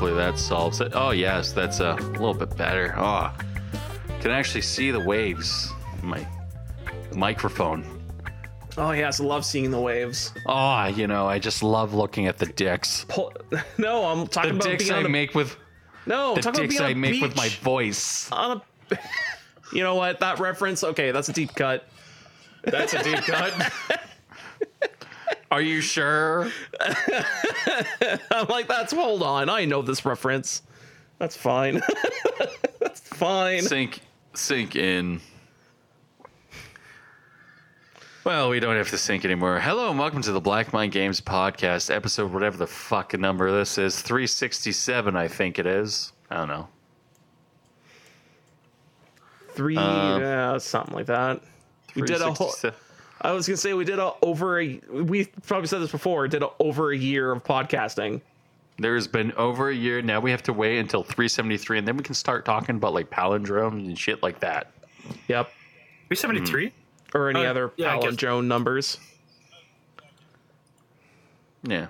Hopefully that solves it. Oh yes, that's a little bit better. Oh, can actually see the waves. My microphone. Oh yes, I love seeing the waves. Oh, you know, I just love looking at the dicks. Pull- no, I'm The talking about dicks being I a, make with no, the talking about dicks I on I a make with my voice. on a. You know what? That reference. Okay, that's a deep cut. That's a deep cut. Are you sure? I'm like, that's hold on. I know this reference. That's fine. that's fine. Sink, sink in. Well, we don't have to sink anymore. Hello and welcome to the Black Mind Games podcast, episode whatever the fuck number this is, 367, I think it is. I don't know. Three, Um, yeah, something like that. We did a whole. 367. I was gonna say we did a over a. We probably said this before. Did a, over a year of podcasting. There's been over a year. Now we have to wait until 373, and then we can start talking about like palindromes and shit like that. Yep. 373? Or any Uh, other yeah, palindrome numbers. Yeah.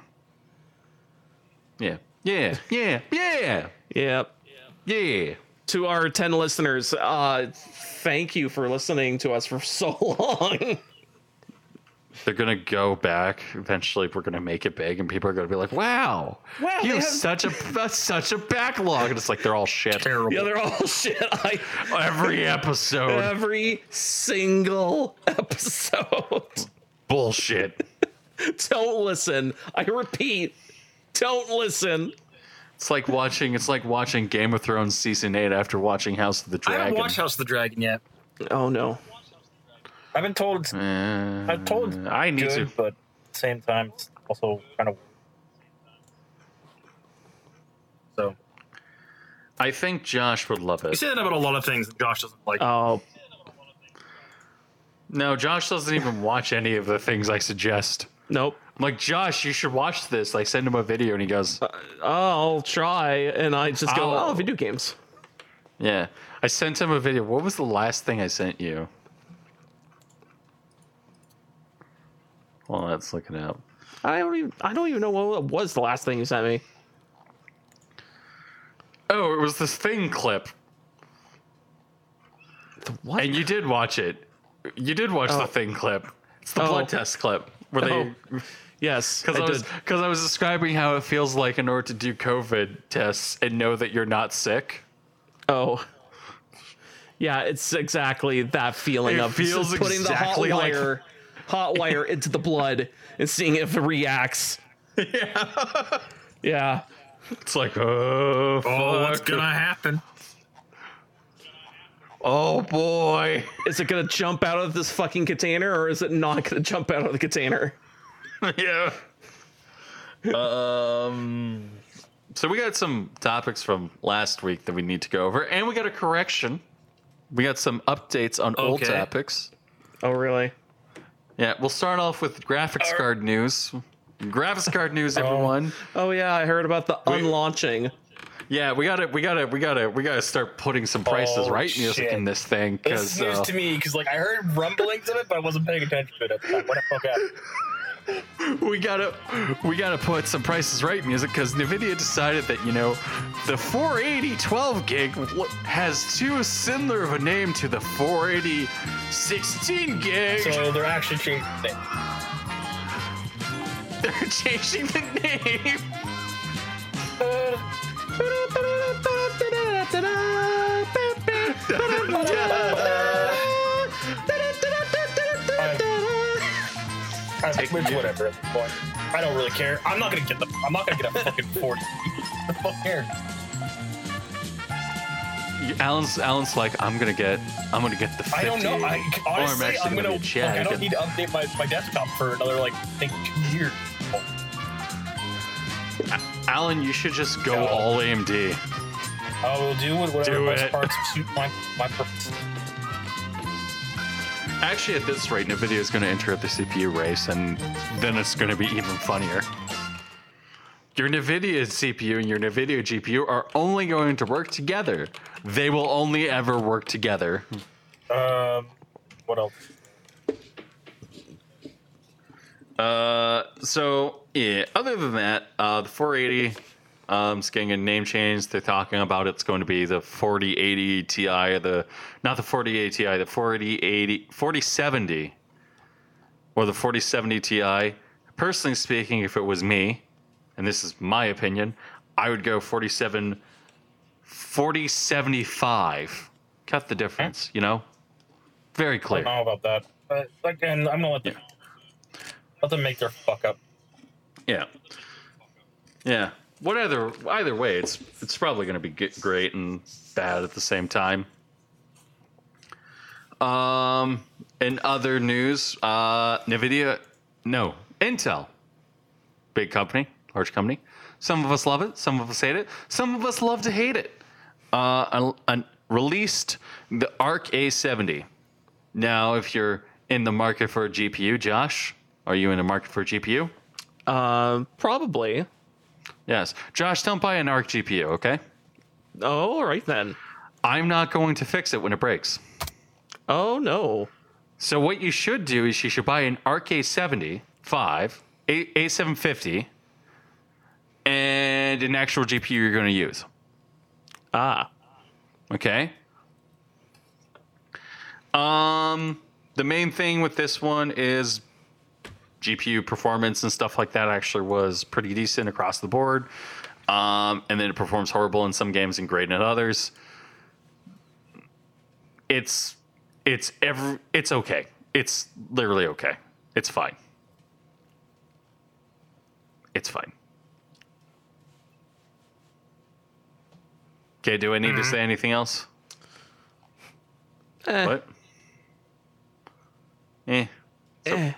Yeah. Yeah. Yeah. Yeah. Yep. Yeah. To our ten listeners, uh, thank you for listening to us for so long. They're gonna go back. Eventually, we're gonna make it big, and people are gonna be like, "Wow, Wow, you have have- such a such a backlog." And it's like they're all shit. Terrible. yeah, they're all shit. I Every episode, every single episode. bullshit. don't listen. I repeat, don't listen. It's like watching. It's like watching Game of Thrones season eight after watching House of the Dragon. I haven't Dragon. watched House of the Dragon yet. Oh no. I've been told Uh, I've told I need good, to. but same time, it's also kind of. So I think Josh would love it. you it. say that about a lot of things that Josh doesn't like. Oh, No, Josh doesn't even watch any of the things I suggest. nope. I'm like, Josh, you should watch this. I send him a video, and he goes, I'll try, and I just go, Oh. oh, video games. Yeah. I sent him a video. What was the last thing I sent you? Well, let's look up. I don't even. I don't even know what was the last thing you sent me. Oh, it was this thing clip. The what? And you did watch it. You did watch Oh. the thing clip. It's the Oh. blood test clip where they oh. yes, because I I, was because I was describing how it feels like in order to do COVID tests and know that you're not sick. Oh. Yeah, it's exactly that feeling It of feels just putting exactly the hot like- wire, hot wire into the blood and seeing if it reacts. Yeah. Yeah. It's like oh, oh, what's gonna happen? oh boy. Is it gonna jump out of this fucking container or is it not gonna jump out of the container? yeah. Um. So we got some topics from last week that we need to go over, and we got a correction. We got some updates on old topics. Oh really? Yeah, we'll start off with graphics card news. Graphics card news, everyone. Oh yeah, I heard about the unlaunching. Yeah, we gotta, we gotta, we gotta, we gotta start putting some prices Oh, right music in this thing This because is news uh, to me because like I heard rumblings of it, but I wasn't paying attention to it at the time. What the fuck happened? We gotta we gotta put some prices right music because nvidia decided that you know the 480 12 gig has too similar of a name to the 480 16 gig. So they're actually changing they're changing the name I think it's whatever at this point. I don't really care. I'm not gonna get the. I'm not gonna get a fucking forty. the fuck cares? alan's alan's like i'm gonna get i'm gonna get the 50 I don't know. I or oh, i'm honestly, I'm gonna, gonna. be like, I don't and need to update my, my desktop for another like I think two years. alan you should just go No. all amd I will do with whatever Do most it. parts suit my my purpose. Actually, at this rate, NVIDIA is going to enter the CPU race, and then it's going to be even funnier. Your NVIDIA CPU and your NVIDIA GPU are only going to work together. They will only ever work together. Um, what else? Uh, so Yeah. Other than that, uh, the 480 um, is getting a name change. They're talking about it's going to be the 4080 Ti, or the not the 4080 Ti, the 4080 4070 or the 4070 Ti. Personally speaking, if it was me, and this is my opinion, I would go 47 4075. Cut the difference, you know? Very clear. I don't know about that. But again, I'm gonna let them let them make their fuck up. Yeah. Yeah. Whatever. Either way, it's it's probably going to be great and bad at the same time. Um. In other news, uh, Nvidia, no, Intel, big company, large company. Some of us love it. Some of us hate it. Some of us love to hate it. Uh, released the Arc A70. Now, if you're in the market for a GPU, Josh, are you in the market for a GPU? Um, probably. Yes. Josh, don't buy an ARC GPU, okay? Oh, all right then. I'm not going to fix it when it breaks. Oh no. So what you should do is you should buy an ARC A70 5, A- A750, and an actual GPU you're going to use. Ah. Okay. Um, the main thing with this one is GPU performance and stuff like that actually was pretty decent across the board. Um, and then it performs horrible in some games and great in others. It's it's every it's okay. It's literally okay. It's fine. It's fine. Okay, do I need to say anything else? Eh, What? Eh. eh.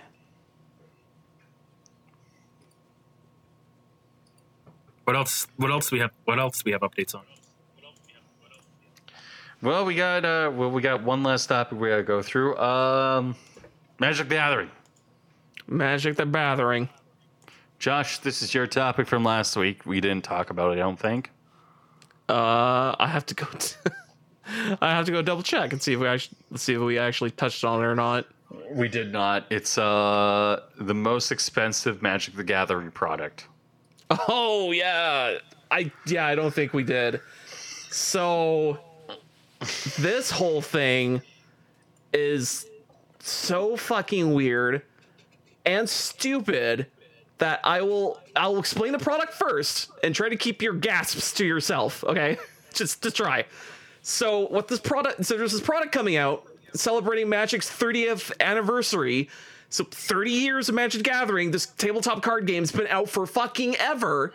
What else? What else do we have? What else do we have updates on? Well, we got uh, well, we got one last topic we gotta go through. Um, Magic the Gathering. Magic the Gathering. Josh, this is your topic from last week. We didn't talk about it, I don't think. Uh, I have to go. T- I have to go double check and see if we actually see if we actually touched on it or not. We did not. It's uh the most expensive Magic the Gathering product. Oh yeah, I yeah I don't think we did. So this whole thing is so fucking weird and stupid that I will I will explain the product first and try to keep your gasps to yourself. Okay, just to try. So what this product? So there's this product coming out celebrating Magic's 30th anniversary. So 30 years of Magic Gathering. This tabletop card game's been out for fucking ever.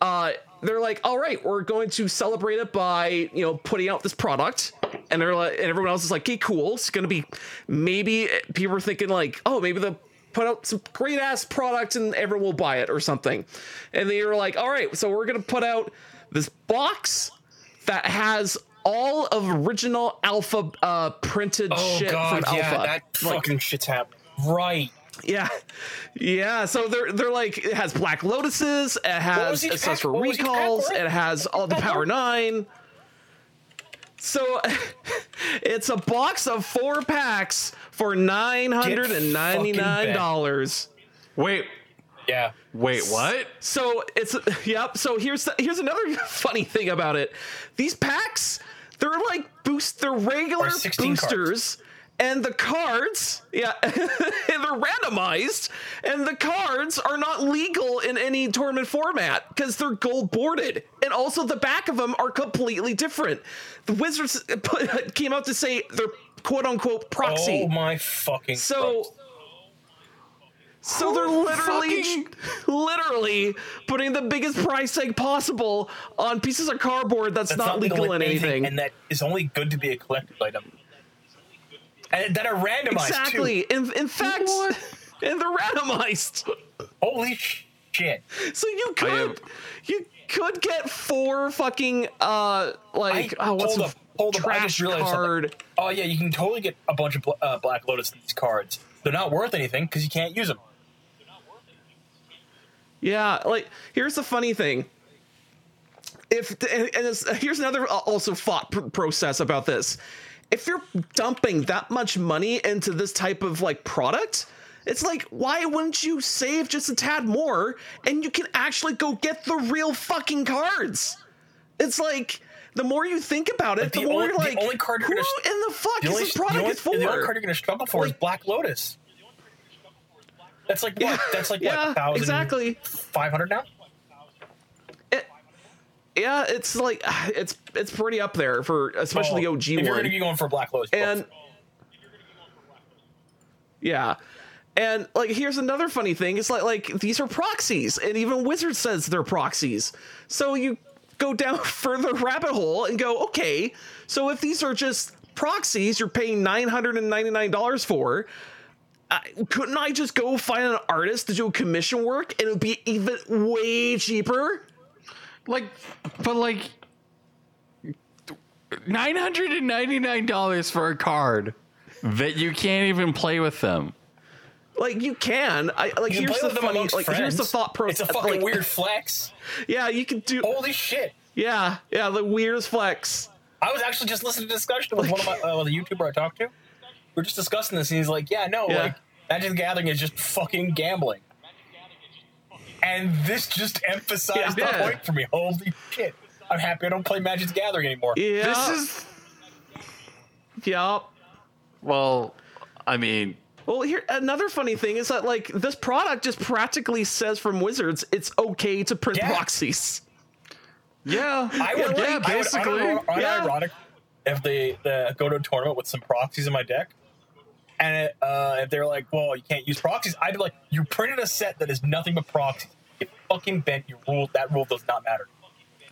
Uh, they're like, all right, we're going to celebrate it by you know putting out this product, and they're like, and everyone else is like, okay, cool. It's gonna be maybe people are thinking like, oh, maybe they'll put out some great ass product and everyone will buy it or something. And they were like, all right, so we're gonna put out this box that has all of original alpha uh, printed Oh shit god, from yeah, alpha. that Like, fucking shit's happening. Right. yeah, yeah. So they're they're like it has Black Lotuses, it has was each access for What was each pack recalls, it has all the Power? Nine. So it's a box of four packs for nine hundred and ninety nine dollars. Wait, Yeah. wait, what? So it's yep. So here's the, here's another funny thing about it. These packs, they're like boost. They're regular boosters. cards. Boosters, and the cards, yeah, and they're randomized, and the cards are not legal in any tournament format because they're gold bordered, and also the back of them are completely different. The Wizards put, came out to say they're quote unquote proxy. Oh my fucking. So, Christ. so they're oh, literally, literally putting the biggest price tag possible on pieces of cardboard that's, that's not, legal in anything. and that is only good to be a collector's item. And that are randomized Exactly. too. In, in fact, and they're randomized. Holy shit! So you could, have- you could get four fucking uh like I- oh what's hold a up, hold up, I just trash realized something. card? Oh yeah, you can totally get a bunch of bl- uh, Black Lotus these cards. They're not worth anything because you can't use them. Yeah, like here's the funny thing. If and, and it's, here's another uh, also thought process about this. If you're dumping that much money into this type of like product, It's like, why wouldn't you save just a tad more and you can actually go get the real fucking cards? It's like the more you think about it, the, the more only- you're the like, only card you're who gonna- in the fuck The is only, this the, product only, is for? the only card you're gonna struggle for is Black Lotus. That's like what? Yeah, That's like yeah, what? Thousand exactly. five hundred now. Yeah, it's like it's it's pretty up there for especially the Oh, OG If you're one. gonna be going for Black Lotus, and yeah. And like here's another funny thing it's like like these are proxies and even wizard says they're proxies. So you go down further rabbit hole and go okay so if these are just proxies you're paying $999 for uh, couldn't i just go find an artist to do commission work and it would be even way cheaper Like, but like, nine hundred and ninety nine dollars for a card that you can't even play with them. like you can i like you here's play the with funny amongst like friends. here's the thought process It's a fucking like, weird flex. yeah you can do Holy shit! Yeah, yeah, the weirdest flex. I was actually just listening to discussion with one of my uh, the YouTuber I talked to. We are just discussing this, and he's like, "Yeah, no, Yeah. like Magic the Gathering is just fucking gambling." And this just emphasized Yeah. the point for me. Holy shit! I'm happy I don't play Magic the Gathering anymore. Yeah, This is yeah. well, I mean, Well, here another funny thing is that like this product just practically says from Wizards it's okay to print Yeah. proxies. yeah, I would, yeah, I would basically. unir- yeah. unironic if they uh, go to a tournament with some proxies in my deck, and uh, if they're like, "Well, you can't use proxies," I'd be like, "You printed a set that is nothing but proxies. It fucking bent your rule. That rule does not matter.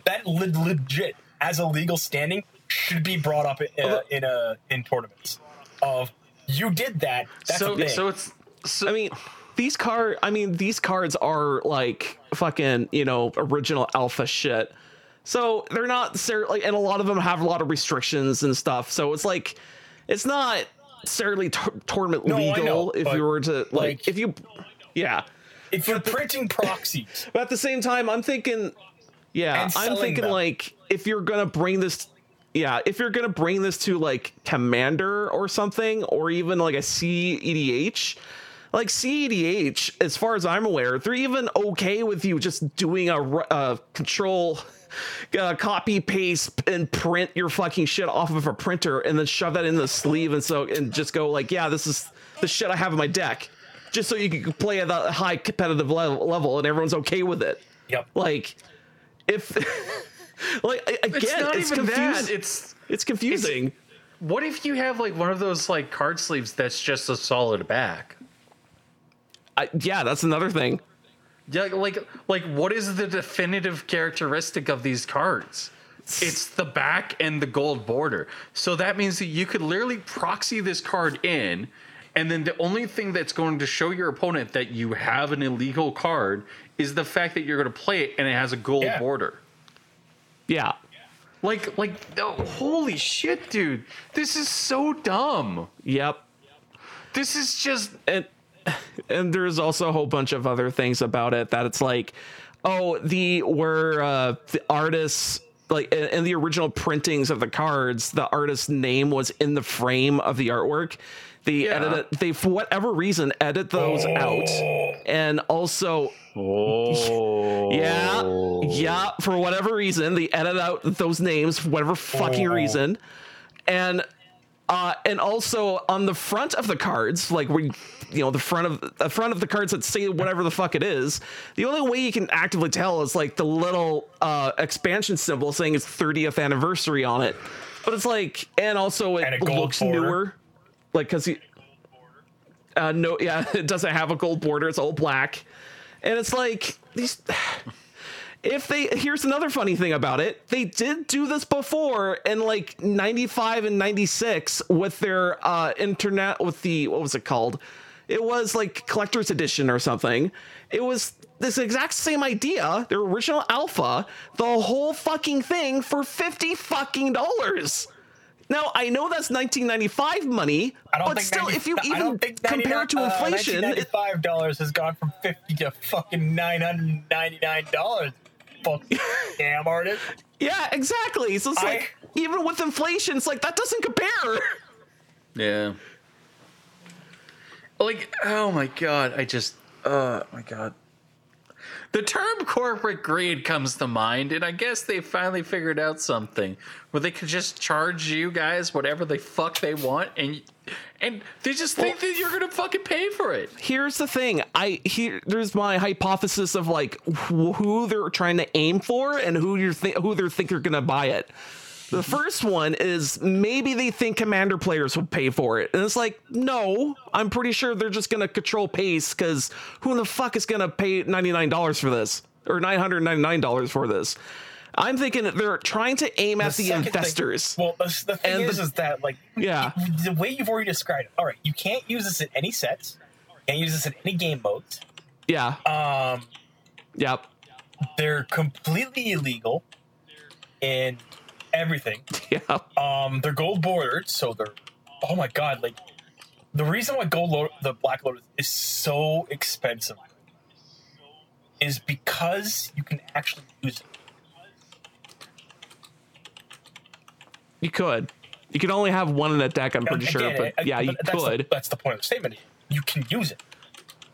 That le- legit, as a legal standing, should be brought up in uh, in, uh, in tournaments. Of you did that. That's so a thing. so it's so I mean, these card I mean these cards are like fucking, you know, original alpha shit. So they're not ser- like and a lot of them have a lot of restrictions and stuff. So it's like it's not necessarily tor- tournament No, legal know, if you were to like, like- if you yeah. if you're printing proxies, But at the same time, I'm thinking, yeah, I'm thinking them. like if you're gonna bring this, yeah, if you're gonna bring this to like Commander or something, or even like a CEDH, like CEDH, as far as I'm aware, they're even okay with you just doing a, ru- uh control. Uh, copy paste and print your fucking shit off of a printer and then shove that in the sleeve and so and just go like yeah this is the shit i have in my deck just so you can play at a high competitive level, level and everyone's okay with it yep. like if like again it's not it's even confusing that. It's it's confusing what if you have like one of those like card sleeves that's just a solid back? I, yeah that's another thing Yeah, like like what is the definitive characteristic of these cards? It's the back and the gold border. So that means that you could literally proxy this card in, and then the only thing that's going to show your opponent that you have an illegal card is the fact that you're going to play it and it has a gold Yeah. border. yeah Like like oh, holy shit, dude. This is so dumb. yep This is just and and there's also a whole bunch of other things about it that it's like oh the where uh the artists like in, the original printings of the cards the artist's name was in the frame of the artwork. They Yeah. edit it they for whatever reason edit those out. And also Oh. Yeah yeah for whatever reason they edit out those names for whatever fucking Oh. reason. And uh, and also on the front of the cards, like where you, know the front of the front of the cards that say whatever the fuck it is, the only way you can actively tell is like the little uh, expansion symbol saying it's 30th anniversary on it. But it's like, and also it And looks border. newer, like because you. Uh, no, yeah, it doesn't have a gold border. It's all black, and it's like these. If they here's another funny thing about it. They did do this before in like 95 and 96 with their uh internet with the what was it called? It was like collector's edition or something. It was this exact same idea their original alpha the whole fucking thing for 50 fucking dollars. Now I know that's 1995 money, but still, 90 if you even compare it to 99 uh, inflation, it- $1995 has gone from 50 to fucking $999. Fuck damn artist. yeah, exactly. So it's I- like even with inflation, it's like that doesn't compare. Yeah. like oh my god i just oh my god the term corporate greed comes to mind and i guess they finally figured out something where they could just charge you guys whatever the fuck they want and and they just think that you're gonna fucking pay for it Here's the thing. I here there's my hypothesis of like wh- who they're trying to aim for and who you're th- who they think are gonna buy it. The first one is maybe they think commander players will pay for it. And it's like, no, I'm pretty sure they're just gonna control pace because who the fuck is gonna pay $99 for this? Or $999 for this? I'm thinking that they're trying to aim at the, second thing- investors. well, the, the thing is, the- is that like Yeah. the way you've already described it. All right, you can't use this in any sets. Can't use this in any game modes. yeah. Um, yep. they're completely illegal in everything. Yeah. Um, they're gold bordered, so they're oh my god, like the reason why gold Lo- the black lotus is so expensive is because you can actually use it. You could. You could only have one in a deck, I'm pretty sure. But I- yeah, you that's the- could. that's the point of the statement. You can use it.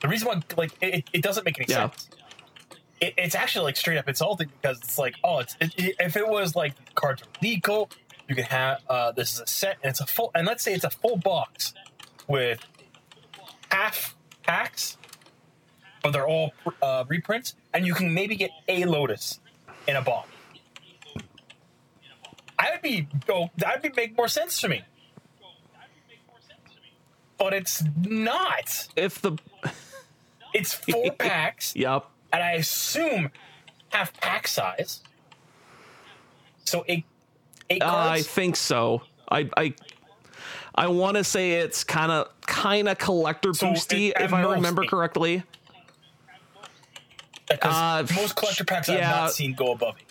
The reason why, like, it, it doesn't make any Yeah. sense. It, it's actually like straight up insulting because it's like, oh, it's it, it- if it was like cards are legal, you can have uh, this is a set and it's a full, and let's say it's a full box with half packs, but they're all uh, reprints, and you can maybe get a Lotus in a box. I would be go. That would be make more sense to me but it's not. If the It's four packs, yep, and I assume half pack size. So eight, eight Uh, I think so. I I I want to say it's kind of kind of collector So boosty if I remember eight. correctly. because uh, most collector packs I've not seen go above eight.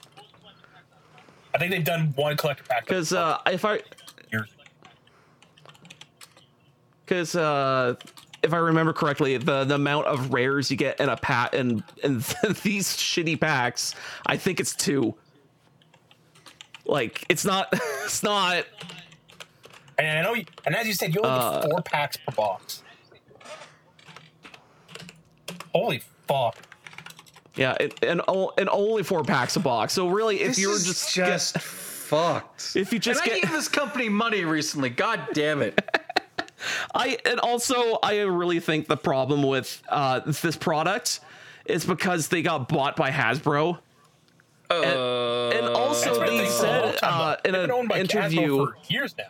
I think they've done one collector pack Because uh, if I because uh, if I remember correctly, the the amount of rares you get in a pack and in, these shitty packs, I think it's two. Like it's not it's not And I know, you, and as you said, you only Uh, get four packs per box. Holy fuck! yeah it, and and only four packs a box. So really, if This you're is just just fucked if you just and get i gave this company money recently god damn it I and also I really think the problem with uh, this product is because they got bought by Hasbro. uh, and also they they said uh, in They've been owned an interview, for years now.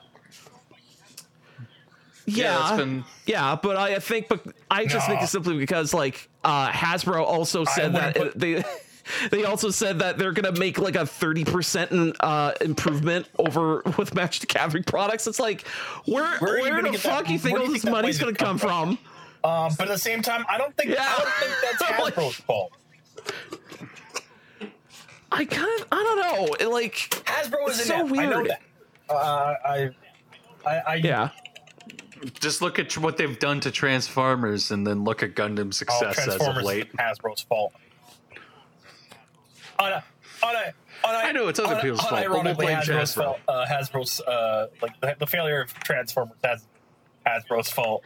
yeah, it's been- yeah, but I think, but I just think it's simply because like uh, Hasbro also said that wouldn't they. They also said that they're gonna make like a thirty percent uh, improvement over with Magic the Gathering products. It's like, where Where are you where, gonna the get that- fuck you think all this think that money's gonna come come from? Um, but at the same time, I don't think Yeah. I don't think that's Like- Hasbro's fault. I kind of I don't know. It, like Hasbro is so it. I know weird. that. Uh, I, I, I, yeah. just look at what they've done to transformers and then look at gundam's Oh, success as of late is Hasbro's fault. On a, on a, on a, I know it's other on- people's fault, but we'll blame Hasbro's Hasbro. fault. Uh, Hasbro's uh, like the, the failure of Transformers has Hasbro's fault.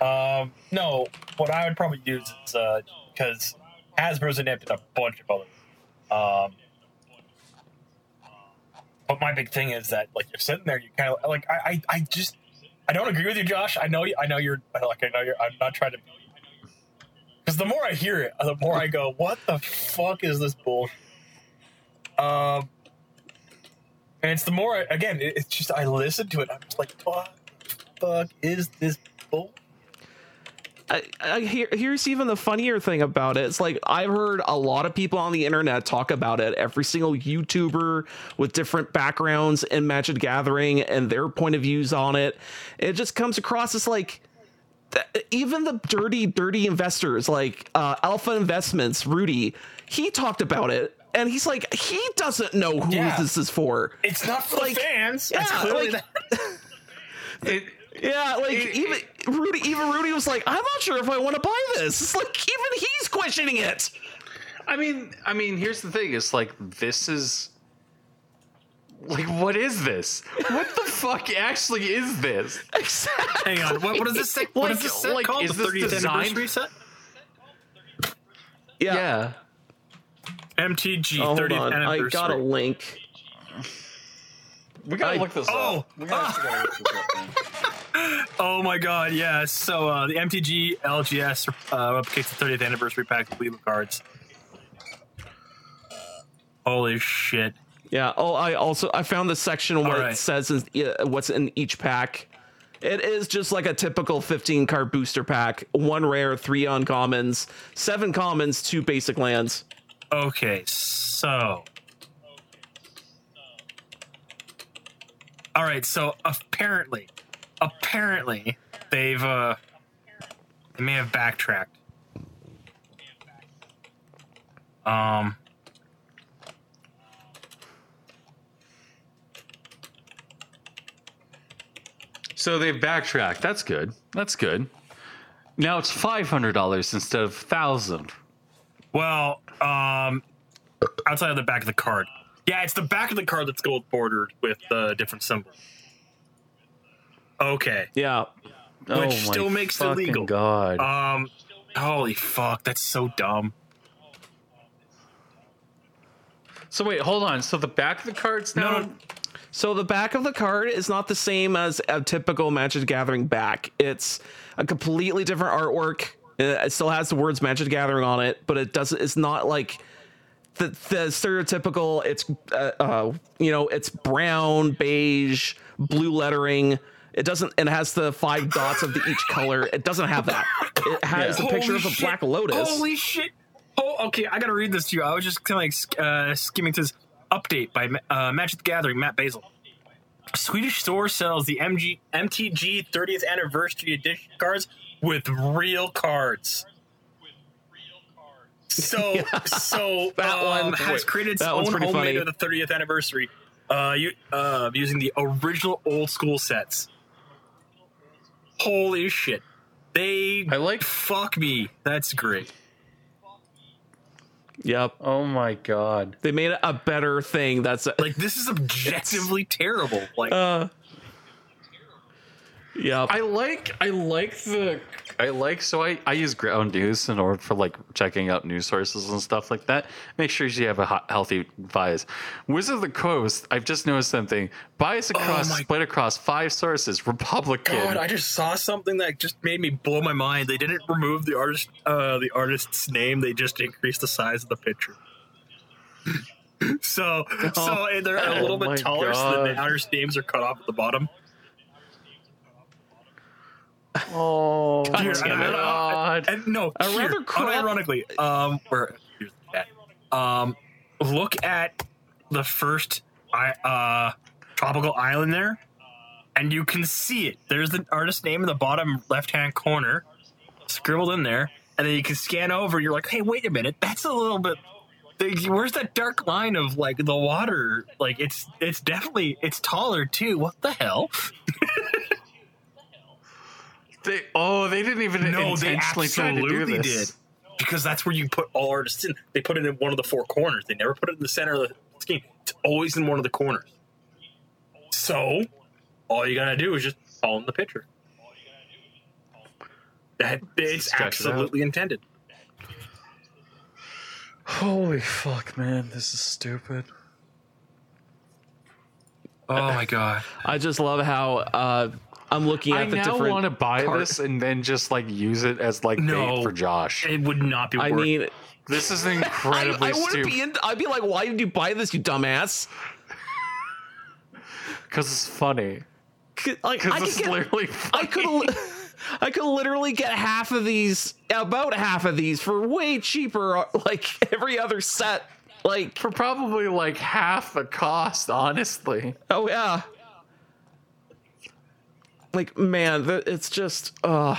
Um, no, what I would probably use is uh, because Hasbro's inept in a bunch of other. Um, but my big thing is that like you're sitting there, you kind of like I, I, I just I don't agree with you, Josh. I know you. I know you're like I know you're. I'm not trying to. Because the more I hear it, the more I go, "What the fuck is this bull?" Um, and it's the more I, again, it, it's just I listen to it. I'm just like, "What the fuck is this bull?" I, I hear, here's even the funnier thing about it. It's like I've heard a lot of people on the internet talk about it. Every single YouTuber with different backgrounds in Magic Gathering and their point of views on it. It just comes across as like even the dirty, dirty investors like uh, Alpha Investments, Rudy, he talked about it. And he's like, he doesn't know who Yeah. this is for. It's not for Like, the fans. Yeah, clearly like- that. It, Yeah, like It- even Rudy, even Rudy was like, I'm not sure if I want to buy this. It's like even he's questioning it. I mean, I mean, here's the thing: is like this is Like, what is this? What the fuck actually is this? Hang on. What, what is this? Set, what is Like- this set like, called? is the this 30th designed- anniversary set? Yeah. Yeah. MTG Oh, hold 30th on. I got a link. We gotta I- look this Oh! up. We gotta, we gotta look this up. Oh my god, yes. So uh, the MTG LGS uh, replicates the 30th anniversary pack of Weeble cards. Holy shit. Yeah. Oh, I also I found the section where Alright. it says uh, what's in each pack. It is just like a typical 15 card booster pack. One rare, three uncommons, seven commons, two basic lands. Okay, so. All right, so apparently, apparently they've uh, they may have backtracked. Um, So they've backtracked. That's good. That's good. Now it's five hundred dollars instead of thousand. well, um, outside of the back of the card, yeah, it's the back of the card that's gold bordered with uh, different symbols. Okay, Yeah. Which oh my still makes it legal. God. um, holy fuck, that's so dumb. so wait, hold on. So the back of the cards now. No, So the back of the card is not the same as a typical Magic Gathering back. It's a completely different artwork. Uh, It still has the words Magic Gathering on it, but it doesn't. It's not like the the stereotypical. It's uh, uh, you know it's brown, beige, blue lettering. It doesn't. It has the five dots of the each color. It doesn't have that. It has Yeah. a picture Holy of a shit. black lotus. Holy shit! Oh, okay. I gotta read this to you. I was just kind of like uh, skimming to this update by uh, Magic the Gathering, Matt Basil. Swedish store sells the MG MTG 30th anniversary edition cards with real cards. So, so That um, one- has created its own homemade funny. of the 30th anniversary, uh, you, uh, using the original old school sets. Holy shit! They I like- fuck me. That's great. Yep. Oh my God. They made a better thing. That's Like this is objectively terrible. Like uh. Yep. I like I like the I like so I, I use ground news in order for like checking out news sources and stuff like that. Make sure you have a hot, healthy bias. Wizard of the Coast, I've just noticed something. Bias across my- split across five sources. Republican. God, I just saw something that just made me blow my mind. They didn't remove the artist, uh, the artist's name. They just increased the size of the picture. so, so they're a little Oh bit taller, so the God. artist names are cut off at the bottom. Oh God my damn it. God. And no, A here, rather crop- unironically, um, where here's the chat. Um, look at the first uh tropical island there, and you can see it. There's the artist name in the bottom left hand corner, scribbled in there, and then you can scan over. You're like, hey, wait a minute, that's a little bit. Where's that dark line of like the water? Like it's it's definitely it's taller too. What the hell? They, oh, they didn't even No, they intentionally try to do absolutely this. did. Because that's where you put all artists in. They put it in one of the four corners. They never put it in the center of the scheme. It's always in one of the corners. So, all you gotta do is just call in the picture. That it's Stretch it absolutely intended. Holy fuck, man, this is stupid. Oh my god! I just love how uh, I'm looking at I the now different. want to buy card- this and then just like use it as like No. bait for Josh. It would not be. I worth mean, This is incredibly I wouldn't stupid be. In, I'd be like, "Why did you buy this, you dumbass?" because it's funny. C- Like, I Because could it's get, literally I could, I could literally get half of these, about half of these, for way cheaper. uh, Like every other set. Like, for probably like half the cost, honestly. oh yeah. Like man, th- it's just, uh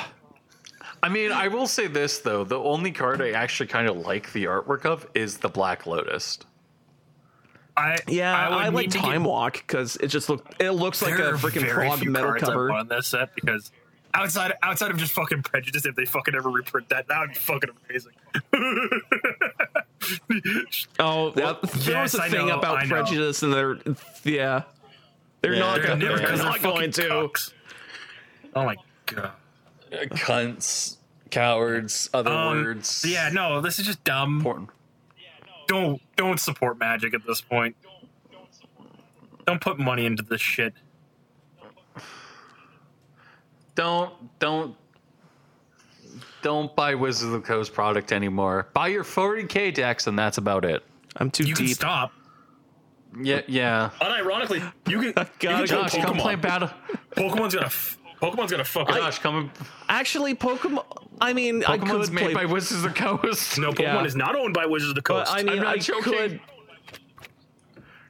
I mean, I will say this though: the only card I actually kind of like the artwork of is the Black Lotus. I yeah. would I, like need to get- Time Walk because it just look. It looks like a freaking very prog metal cards I cover. on this set because outside outside of just fucking prejudice, if they fucking ever reprint that, that would be fucking amazing. Oh, that, there yes, was a I thing know, about I know. prejudice, and they're yeah, they're Yeah, not they're gonna, never they're not going to. Cucks. Oh my god. Cunts, cowards, other Um, words. Yeah, no, this is just dumb. Important. Don't don't support magic at this point. Don't put money into this shit. Don't don't don't buy Wizards of the Coast product anymore. Buy your 40k decks, and that's about it. I'm too You can deep. stop. Yeah, yeah. Unironically, you can. you Gotta can go Josh, Pokemon. come play battle. Pokemon's gonna. F- Pokemon's gonna fucking. Josh, come. Actually, Pokemon. I mean, I Pokemon's could made play, by Wizards of the Coast. no, Pokemon yeah. is not owned by Wizards of the but Coast. I'm not I joking. could.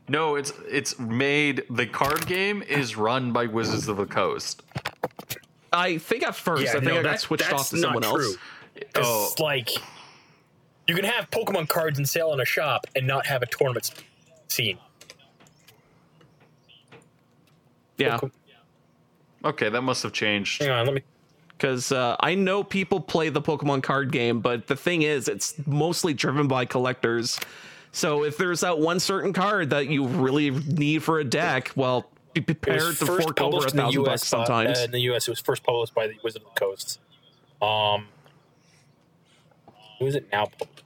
No, it's it's made. The card game is run by Wizards of the Coast. I think at first, Yeah, I think no, I got that- switched that's off to someone true. else. Oh. It's like you can have Pokemon cards in sale in a shop and not have a tournament scene. Yeah, Okay, that must have changed. Hang on, let me. because uh, I know people play the Pokemon card game, but the thing is, it's mostly driven by collectors. So if there's that one certain card that you really need for a deck, well, be prepared to fork over a in the thousand US. bucks sometimes. Uh, in the U.S., it was first published by the Wizard of the Coast. Um, who is it now? published?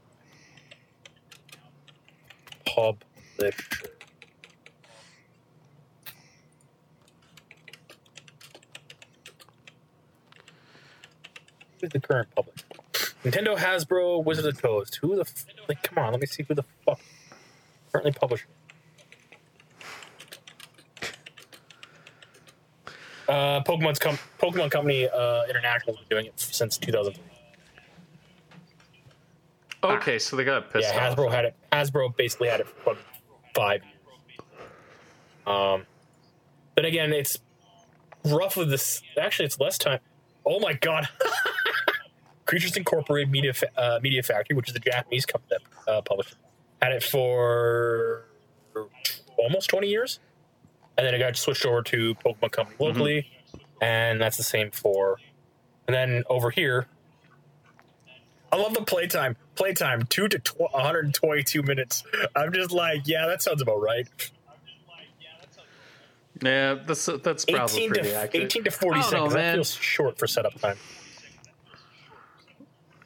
Publisher. The current publisher? Nintendo, Hasbro, Wizard of Coast. Who the f- like? Come on, let me see who the fuck currently publishing. Uh, Pokemon's com- Pokemon Company uh, International has been doing it since 2003. Okay, so they got pissed Yeah, off. Hasbro had it. Hasbro basically had it for about five years. Um, but again, it's roughly this. Actually, it's less time. Oh my god! Creatures Incorporated Media Fa- uh, Media Factory, which is a Japanese company that uh, published, it, had it for almost 20 years, and then it got switched over to Pokemon Company locally, and that's the same for. And then over here, I love the playtime. Playtime, two to tw- 122 minutes. I'm just like, yeah, that sounds about right. Yeah, that's that's probably 18 pretty to accurate. 18 to 40 I don't know, seconds. that man. feels short for setup time.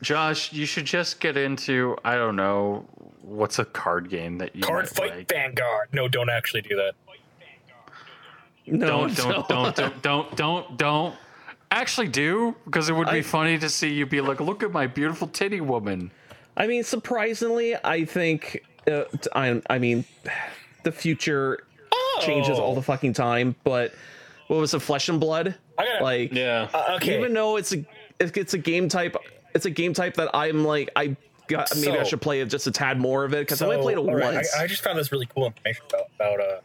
Josh, you should just get into I don't know what's a card game that you Card might Fight like. Vanguard. No, don't actually do that. no, Don't don't don't don't don't don't don't actually do because it would be I- funny to see you be like, look at my beautiful titty woman. I mean, surprisingly, I think uh, t- I, I mean, the future changes all the fucking time. But what was it, Flesh and Blood? I gotta- like, Yeah. Uh, okay. even though it's a it's a game type, it's a game type that I'm like I got maybe I should play just a tad more of it because I only played it all right, once. I, I just found this really cool information about, about uh,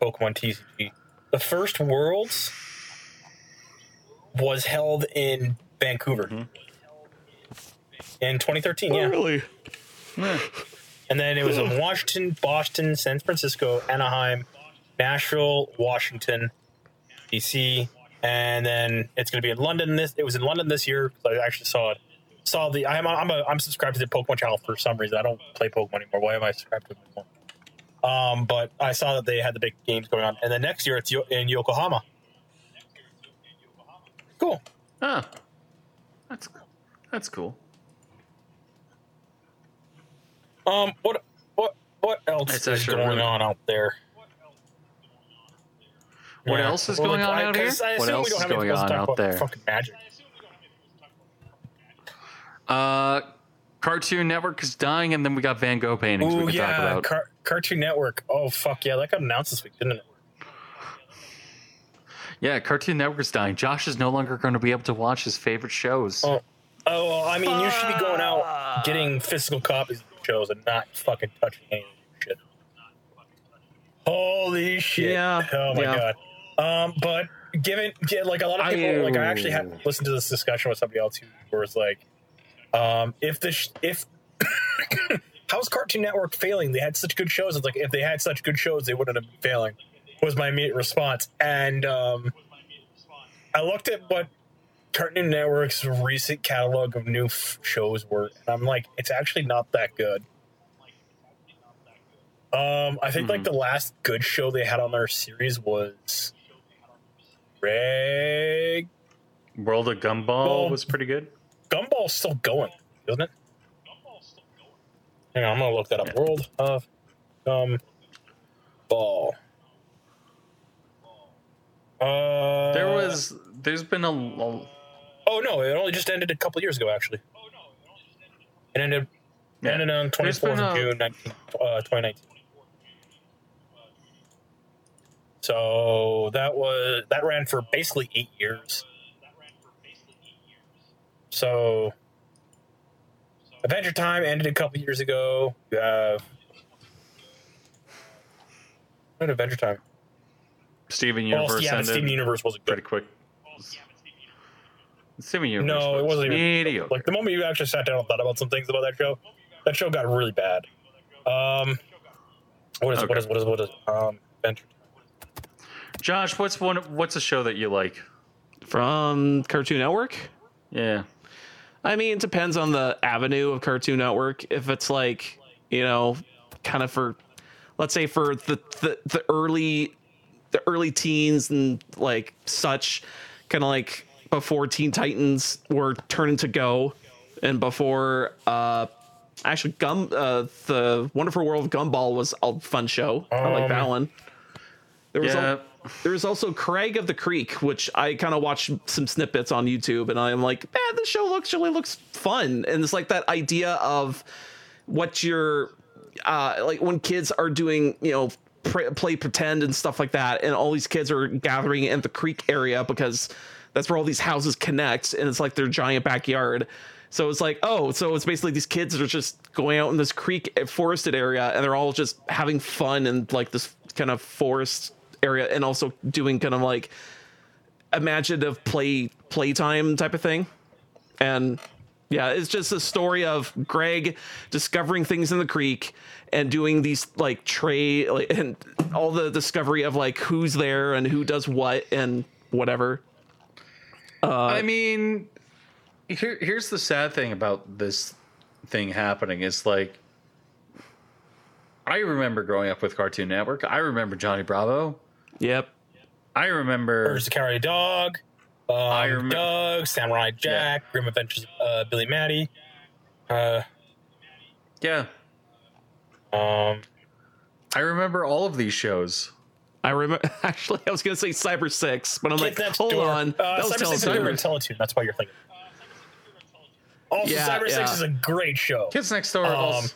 Pokemon TCG. The first Worlds was held in Vancouver Mm-hmm. in 2013. Oh, Yeah, really? and then it was in Washington, Boston, San Francisco, Anaheim, Nashville, Washington, DC, and then it's going to be in London. This it was in London this year. I actually saw it. Saw the I'm I'm a, I'm subscribed to the Pokemon channel for some reason. I don't play Pokemon anymore. Why am I subscribed to it anymore? Um, but I saw that they had the big games going on, and then next year it's in Yokohama. Cool. Huh. That's that's cool. Um, what what what else That's is going really- on out there? What Yeah. else is Well, going on I- out here? I What assume we else don't is have going on out there? Fucking magic. Uh, Cartoon Network is dying, and then we got Van Gogh paintings we Oh can talk yeah, about. Car- Cartoon Network. Oh fuck yeah, that got announced this week, didn't it? yeah, Cartoon Network is dying. Josh is no longer going to be able to watch his favorite shows. Oh, oh, well, I mean, you should be going out getting physical copies of the shows and not fucking touching any of the shit. Holy shit! Yeah, Oh my yeah. god. Um, but given yeah, like a lot of people, like I actually had listened to this discussion with somebody else who was like, um, if this if how's Cartoon Network failing? They had such good shows. It's like if they had such good shows, they wouldn't have been failing. Was my immediate response, and um, I looked at what Cartoon Network's recent catalog of new f- shows were, and I'm like, it's actually not that good. Um, I think like the last good show they had on their series was Reg World of Gumball Well- was pretty good. Gumball's still going, isn't it? Gumball's still going. Hang on, I'm gonna look that up. World of Gumball. Uh, There was, there's been a, a Oh no, it only just ended a couple years ago. Actually, Oh no! it only just ended Yeah. ended on 24th of June, 19, uh, 2019. So that was that ran for basically eight years. So Adventure Time ended a couple years ago. You have when did Adventure Time? Steven Well, Universe yeah, ended Steven Universe wasn't good. pretty quick. Steven Universe. No, it was wasn't even mediocre. like the moment you actually sat down and thought about some things about that show. That show got really bad. Um, what is Okay. what is what is what is um Adventure Time? Josh, what's one? What's a show that you like? From Cartoon Network? Yeah. I mean, it depends on the avenue of Cartoon Network. If it's like, you know, kind of for, let's say for the the, the early, the early teens and like such, kind of like before Teen Titans were turning to Go, and before uh, actually Gum, uh, the Wonderful World of Gumball was a fun show. I like that Um, one. There was Yeah. al- there's also Craig of the Creek, which I kind of watched some snippets on YouTube, and I'm like, man, this show looks really looks fun, and it's like that idea of what you're uh, like when kids are doing, you know, pr- play pretend and stuff like that, and all these kids are gathering in the creek area because that's where all these houses connect, and it's like their giant backyard. So it's like, oh, so it's basically these kids are just going out in this creek uh, forested area, and they're all just having fun in like this kind of forest area, and also doing kind of like imaginative play playtime type of thing. And yeah, it's just a story of Greg discovering things in the creek and doing these like tray like, and all the discovery of like who's there and who does what and whatever. Uh, I mean, here, here's the sad thing about this thing happening is like, I remember growing up with Cartoon Network. I remember Johnny Bravo. Yep. I remember. Urge to Carry a Dog, um, I remem- Doug, Samurai Jack, Grim Adventures uh, Billy Mandy. Uh, Yeah, um, I remember all of these shows. I remember actually I was gonna say Cyber Six, but I'm like, hold Door. on. Uh, that was Cyber Six is Teletoon. in Teletoon. That's why you're thinking. Also, Yeah, Cyber Six is a great show. Kids Next Door. Um, also,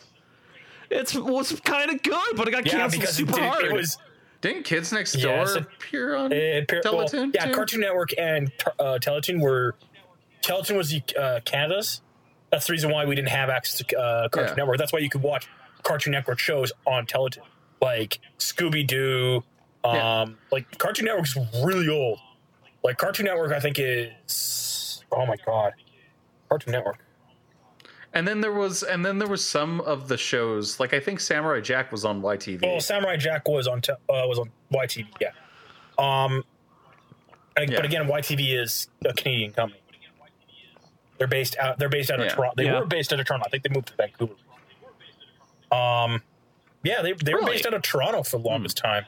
It's was kind of good, but it got yeah, canceled because it, super hard. it was didn't Kids Next Yes, Door it- appear on it, appear- well, yeah, too? Cartoon Network and uh, Teletoon were Teletoon was the uh, Canada's. That's the reason why we didn't have access to uh, Cartoon Yeah. Network. That's why you could watch Cartoon Network shows on Teletoon, like Scooby Doo. Um, Yeah. like Cartoon Network's really old. Like Cartoon Network, I think is oh my god, Cartoon Network. And then there was, and then there was some of the shows, like I think Samurai Jack was on YTV. Well, Samurai Jack was on te- uh, was on YTV. Yeah. Um, and- Yeah. but again, YTV is a Canadian company. They're based out. They're based out of Yeah. Toronto. They Yeah. were based out of Toronto. I think they moved to Vancouver. Um, yeah, they they were based out of Toronto for the longest time.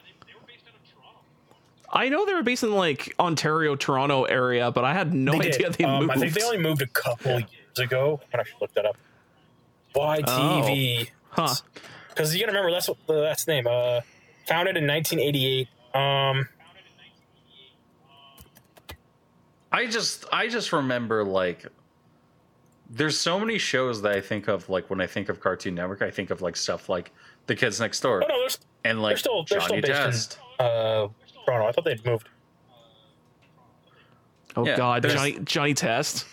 I know they were based in like Ontario, Toronto area, but I had no They idea did. they Um, moved. I think they only moved a couple years ago. I should look that up. YTV. Huh. Because you gotta remember that's what that's the name. Uh, founded in 1988. Um, I just I just remember like there's so many shows that I think of like when I think of Cartoon Network, I think of like stuff like The Kids Next Door oh no, there's and like they're still they're Johnny still based Test. in uh, Toronto. I thought they'd moved. oh Yeah, God, Johnny Johnny Test.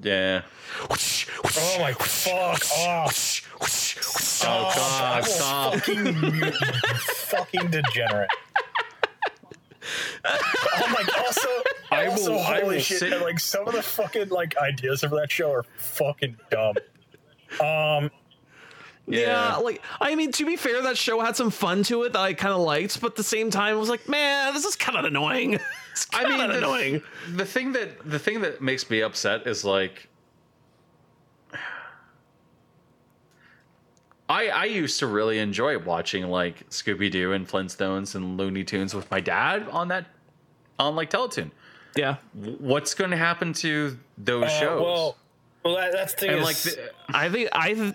Yeah. Oh my fuck off! Oh I God, stop. fucking mute you, you fucking degenerate. oh my! Also, I also, will- I holy will shit! sit- Like some of the fucking like ideas for that show are fucking dumb. Um, Yeah. like I mean, to be fair, that show had some fun to it that I kind of liked, but at the same time, I was like, man, this is kind of annoying. it's I kind mean, of the, annoying. the thing that the thing that makes me upset is like I I used to really enjoy watching like Scooby Doo and Flintstones and Looney Tunes with my dad on that on like Teletoon. Yeah. What's going to happen to those Uh, shows? well, well, that, that's the thing. and is, like the, I think I th-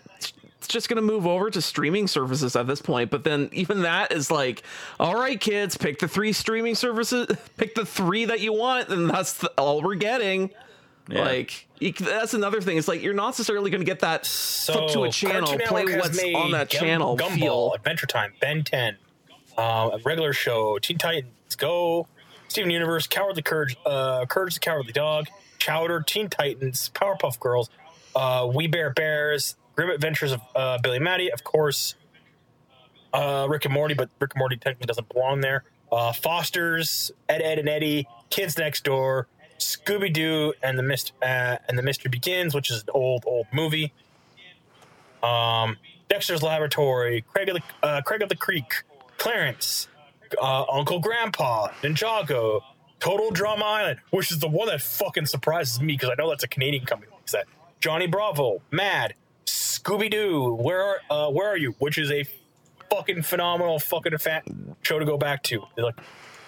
it's just gonna move over to streaming services at this point. But then even that is like, all right, kids, pick the three streaming services, pick the three that you want, and that's the, all we're getting. Yeah. Like that's another thing. It's like you're not necessarily gonna get that flip to a channel, play what's on that Gum- channel, Gumball, feel. Adventure Time, Ben 10, uh, a regular show, Teen Titans Go, Steven Universe, Cowardly Courage, uh, Courage the Cowardly Dog, Chowder, Teen Titans, Powerpuff Girls, uh, We Bare Bears, Grim Adventures of uh, Billy Mandy, of course, uh, Rick and Morty, but Rick and Morty technically doesn't belong there. Uh, Foster's, Ed, Ed and Eddie, Kids Next Door, Scooby Doo, and the Mist uh, and the Mystery Begins, which is an old old movie. Um, Dexter's Laboratory, Craig of the uh, Craig of the Creek, Clarence, uh, Uncle Grandpa, Ninjago, Total Drama Island, which is the one that fucking surprises me because I know that's a Canadian company. That Johnny Bravo, Mad, Scooby Doo, Where Are uh, Where Are You, which is a fucking phenomenal fucking fat show to go back to. They're like,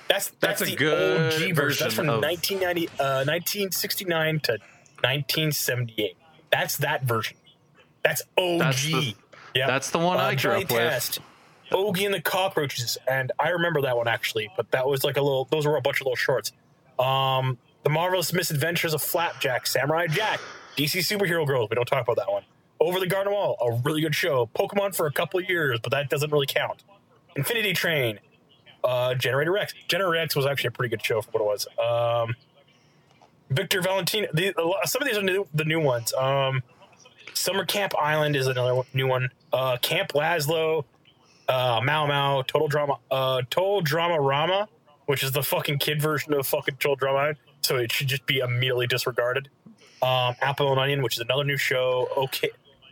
that's that's, That's a the good OG version. That's from of- 1990, uh, 1969 to 1978. That's that version. That's OG. That's the- yeah, that's the one I grew Johnny up with. Test, Oggy and the Cockroaches, and I remember that one actually. But that was like a little. Those were a bunch of little shorts. Um, the marvelous misadventures of Flapjack, Samurai Jack, DC Superhero Girls. We don't talk about that one. Over the Garden Wall, a really good show. Pokemon for a couple years, but that doesn't really count. Infinity Train, uh, Generator Rex. Generator Rex was actually a pretty good show for what it was. Um, Victor Valentino. The, some of these are new, the new ones. Um, Summer Camp Island is another one- new one. Uh, Camp Lazlo, uh, Mao Mao, Total Drama, uh, Total Drama Rama, which is the fucking kid version of fucking Total Drama so it should just be immediately disregarded. Um, Apple and Onion, which is another new show. Okay,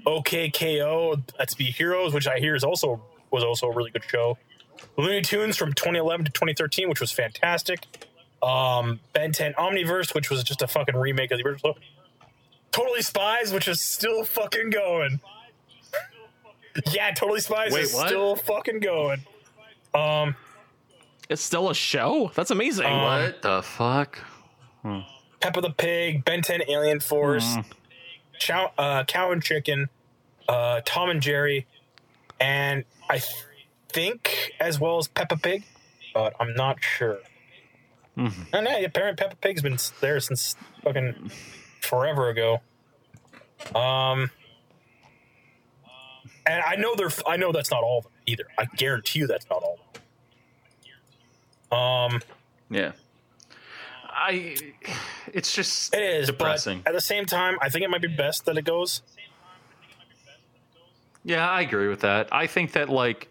OK K.O., that's Be Heroes, which I hear is also was also a really good show. Looney Tunes from 2011 to 2013, which was fantastic. Um, Ben 10 Omniverse, which was just a fucking remake of the original. Totally Spies, which is still fucking going. yeah, Totally Spies Wait, is what? still fucking going. Um, It's still a show. That's amazing. Um, what the fuck? Peppa the Pig, Ben 10 Alien Force, Chow, uh, Cow and Chicken, uh, Tom and Jerry, and I th- think as well as Peppa Pig, but I'm not sure. And yeah, apparently Peppa Pig's been there since fucking forever ago. Um, and I know they're. I know that's not all of them either. I guarantee you that's not all of them. Um, Yeah. I. It's just It is depressing. At the same time, I think it might be best that it goes. Yeah, I agree with that. I think that like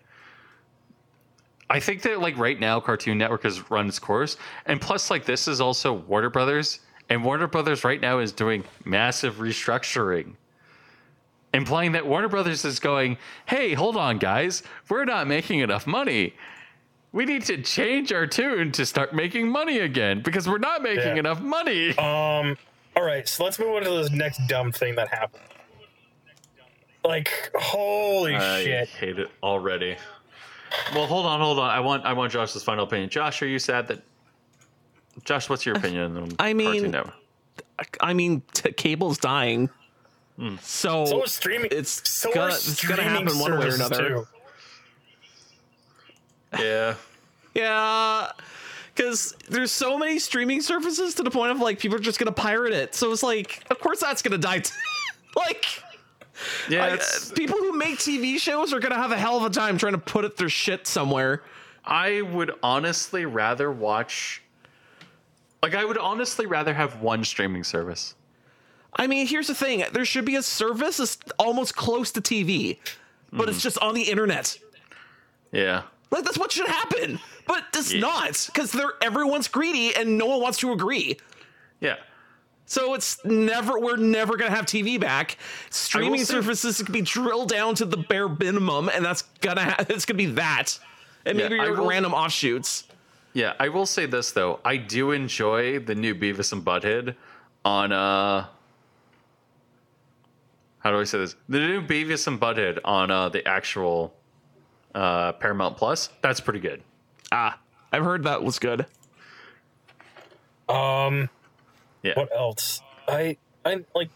I think that like right now Cartoon Network has run its course and plus like this is also Warner Brothers and Warner Brothers right now is doing massive restructuring. Implying that Warner Brothers is going, "Hey, hold on guys. We're not making enough money. We need to change our tune to start making money again because we're not making Yeah. enough money." Um. All right, so let's move on to this next dumb thing that happened. Like, holy I shit! hate it already. Well, hold on, hold on. I want I want Josh's final opinion. Josh, are you sad that? Josh, what's your opinion on I mean- Cartoon Network? I mean, t- cable's dying. Hmm. So, So is streaming. it's so gonna, are it's gonna happen one way or another. too. Yeah, Yeah, because there's so many streaming services to the point of like people are just gonna pirate it. So it's like, of course that's gonna die. T- like, yeah. I- uh, it's- people who make TV shows are gonna have a hell of a time trying to put it their shit somewhere. I would honestly rather watch. Like, I would honestly rather have one streaming service. I mean, here's the thing: there should be a service that's almost close to TV, but it's mm. just on the internet. Yeah, Like that's what should happen, but it's Yeah. not because they're everyone's greedy and no one wants to agree. yeah. So it's never we're never gonna have TV back. Streaming say- services can be drilled down to the bare minimum, and that's gonna ha- it's gonna be that, and Yeah, maybe I your will- random offshoots. Yeah, I will say this though. I do enjoy the new Beavis and Butthead on uh how do I say this? The new Beavis and Butthead on uh, the actual uh, Paramount Plus. That's pretty good. Ah, I've heard that was good. Um, Yeah. what else? I I like.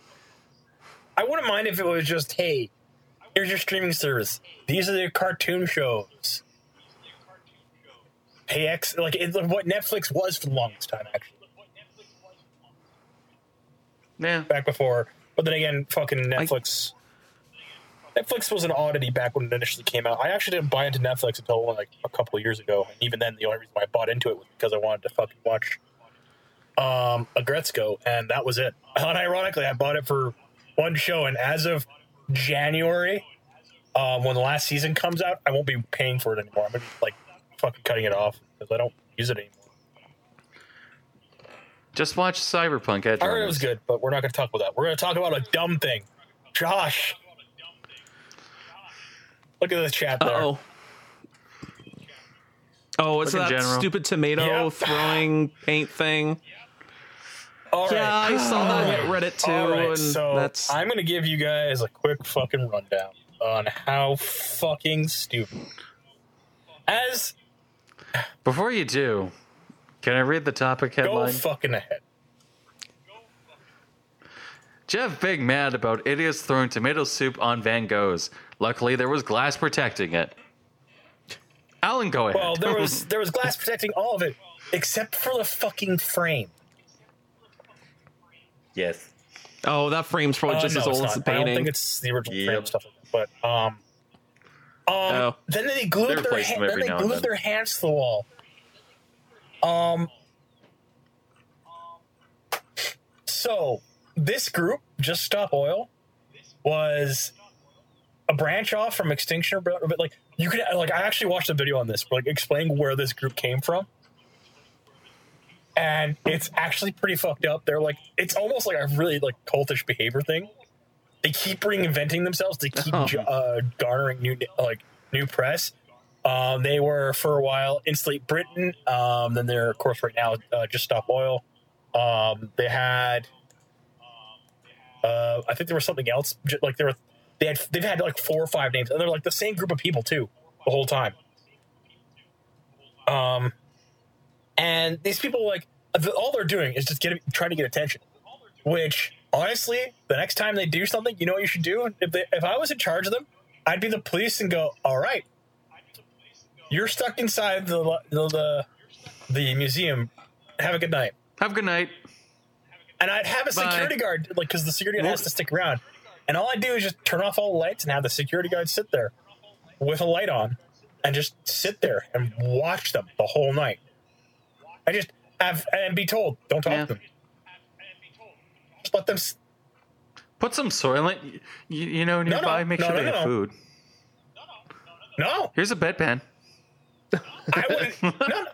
I wouldn't mind if it was just, hey, here's your streaming service. These are the cartoon shows. Hey, X, like what Netflix was for the longest time, actually, Yeah. back before. But then again, fucking Netflix. Netflix was an oddity back when it initially came out. I actually didn't buy into Netflix until like a couple of years ago. And even then, the only reason why I bought into it was because I wanted to fucking watch um, a Gretzko, and that was it. And ironically, I bought it for one show, and as of January, um, when the last season comes out, I won't be paying for it anymore. I'm gonna be like fucking cutting it off because I don't use it anymore. Just watch Cyberpunk Edge I heard it was good, but we're not going to talk about that. We're going to talk about a dumb thing. Josh, look at the chat there. Oh. Oh, it's Look in that general. stupid tomato Yep. throwing paint thing. All right. Yeah, I saw that on Reddit too, All right, and so that's I'm going to give you guys a quick fucking rundown on how fucking stupid. As Before you do, can I read the topic headline? go fucking ahead. Jeff Big mad about idiots throwing tomato soup on Van Goghs. Luckily, there was glass protecting it. Alan, go ahead. Well, there was there was glass protecting all of it except for the fucking frame. Yes. oh, that frame's probably Uh, just no, as old as the not. I don't painting. think it's the original frame Yep. and stuff. But um, um, Oh. then they They glued their ha- then they glued then. their hands to the wall. Um. So this group, Just Stop Oil, was a branch off from Extinction, but like you could like I actually watched a video on this, like explaining where this group came from. And it's actually pretty fucked up. They're like, it's almost like a really like cultish behavior thing. They keep reinventing themselves. They keep Oh. uh, garnering new like new press. Um, they were for a while Insulate Britain. Um, then they're of course right now uh, Just Stop Oil. Um, they had, uh, I think there was something else. Like they were, they had they've had like four or five names, and they're like the same group of people too the whole time. Um, and these people like the, all they're doing is just getting trying to get attention. Which honestly, the next time they do something, you know what you should do? If they, if I was in charge of them, I'd be the police and go, all right, you're stuck inside the the the, the museum. Have a good night. Have a good night. And I'd have a Bye. security guard, like, because the security guard has to stick around. And all I'd do is just turn off all the lights and have the security guard sit there with a light on and just sit there and watch them the whole night. I just have, and be told, don't talk Yeah. to them. Just let them, s- Put some Soylent, you, you know, no, nearby. Make no, sure no, they no, have no. food. no, Here's a bedpan. I wouldn't, no, no.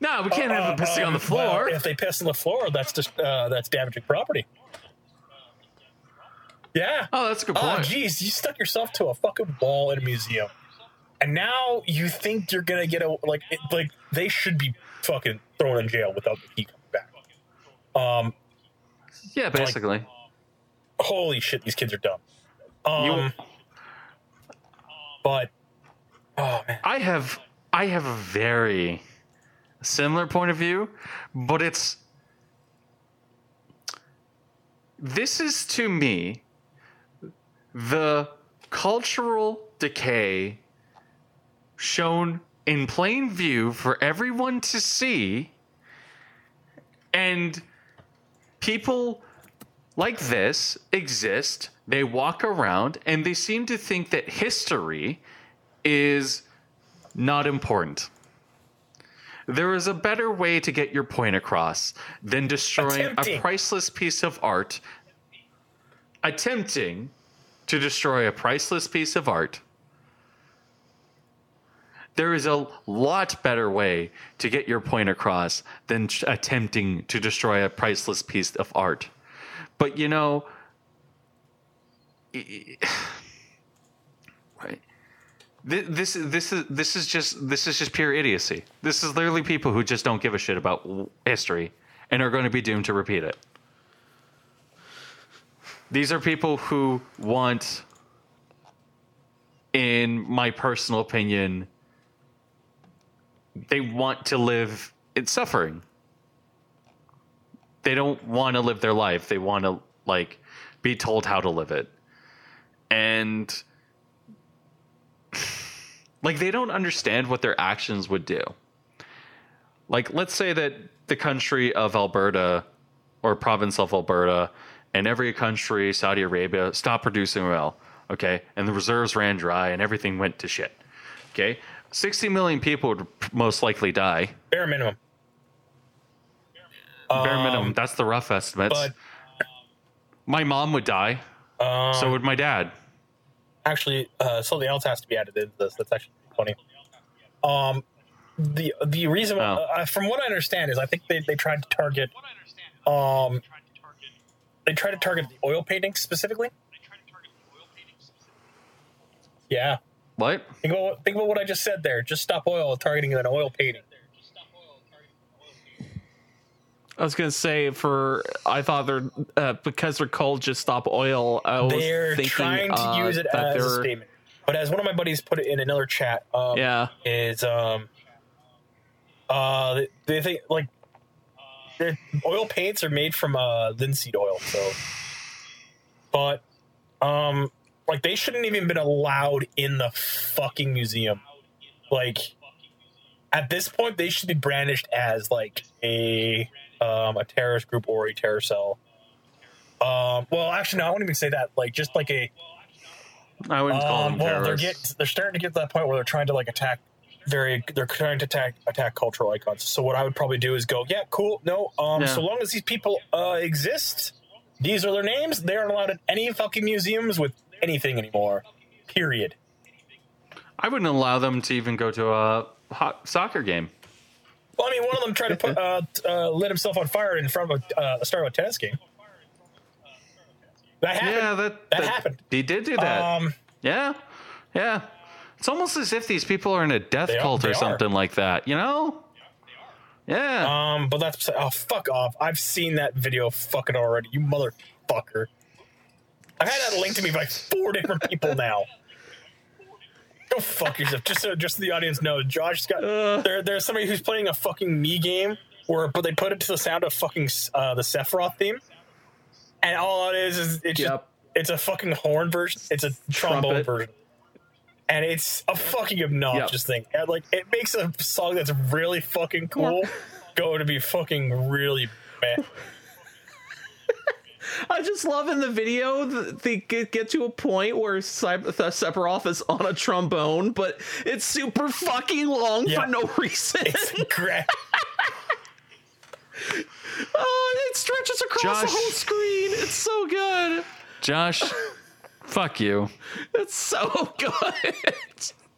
No, we can't have them pissing on the Um, well, floor. if they piss on the floor, that's just, uh, that's damaging property. Yeah. oh, that's a good point. Oh, point. geez, you stuck yourself to a fucking wall in a museum, and now you think you're gonna get a like it, like they should be fucking thrown in jail without the key coming back. Um, yeah, basically. holy shit, these kids are dumb. Um, You- but oh man, I have I have a very similar point of view, but it's this is to me the cultural decay shown in plain view for everyone to see and people like this exist they walk around and they seem to think that history is not important. There is a better way to get your point across than destroying Attempting. a priceless piece of art. Attempting to destroy a priceless piece of art. There is a lot better way to get your point across than attempting to destroy a priceless piece of art. But you know, right? Thi- This this is this is just this is just pure idiocy. This is literally people who just don't give a shit about history and are going to be doomed to repeat it. These are people who want, in my personal opinion, they want to live in suffering. They don't want to live their life. They want to like be told how to live it. And like they don't understand what their actions would do. Like let's say that the country of Alberta or province of Alberta and every country, Saudi Arabia, stopped producing oil, okay? And the reserves ran dry and everything went to shit. Okay? 60 million people would most likely die. Bare minimum. Bare minimum. Um, That's the rough estimates. But my mom would die. um, so would my dad. actually, uh, something else has to be added into this. That's actually funny. Um, the the reason, Oh. uh, from what I understand, is I think they, they tried to target, um, they tried to target the oil paintings specifically. Yeah, What? think about think about what I just said there. Just stop oil targeting an oil painting. I was gonna say for I thought they're uh, because they're called just stop oil. I was They're thinking, trying to uh, use it as a they're- statement. But as one of my buddies put it in another chat, um, Yeah, is um uh they, they think like their oil paints are made from uh linseed oil so but um like they shouldn't even been allowed in the fucking museum like at this point they should be brandished as like a um a terrorist group or a terror cell um well actually no i wouldn't even say that like just like a I wouldn't call um, them well, they're get they're starting to get to that point where they're trying to like attack very they're trying to attack attack cultural icons. So what I would probably do is go, yeah, cool, no, um, Yeah. so long as these people uh, exist, these are their names. They aren't allowed in any fucking museums with anything anymore. Period. I wouldn't allow them to even go to a hot soccer game. Well, I mean, one of them tried to put uh, uh, lit himself on fire in front of a, uh, a Starlight tennis game. That happened. Yeah, that, That happened. He did do that. Um, yeah, yeah. It's almost as if these people are in a death are- cult they or are. something like that. You know? Yeah. Um, but that's oh fuck off. I've seen that video fucking already. You motherfucker. I've had that linked to me by four different people now. Go fuck yourself. Just so just so the audience knows, Josh's got there. There's somebody who's playing a fucking me game where, but they put it to the sound of fucking uh, the Sephiroth theme, and all it is is it's just, it's a fucking horn version. It's a trombone Trumpet. version. And it's a fucking obnoxious thing. And like it makes a song that's really fucking cool go to be fucking really bad. I just love in the video that they get, get to a point where Sephiroth is on a trombone, but it's super fucking long Yeah. for no reason. It's great. oh, it stretches across the whole screen. It's so good. Josh, fuck you. It's so good.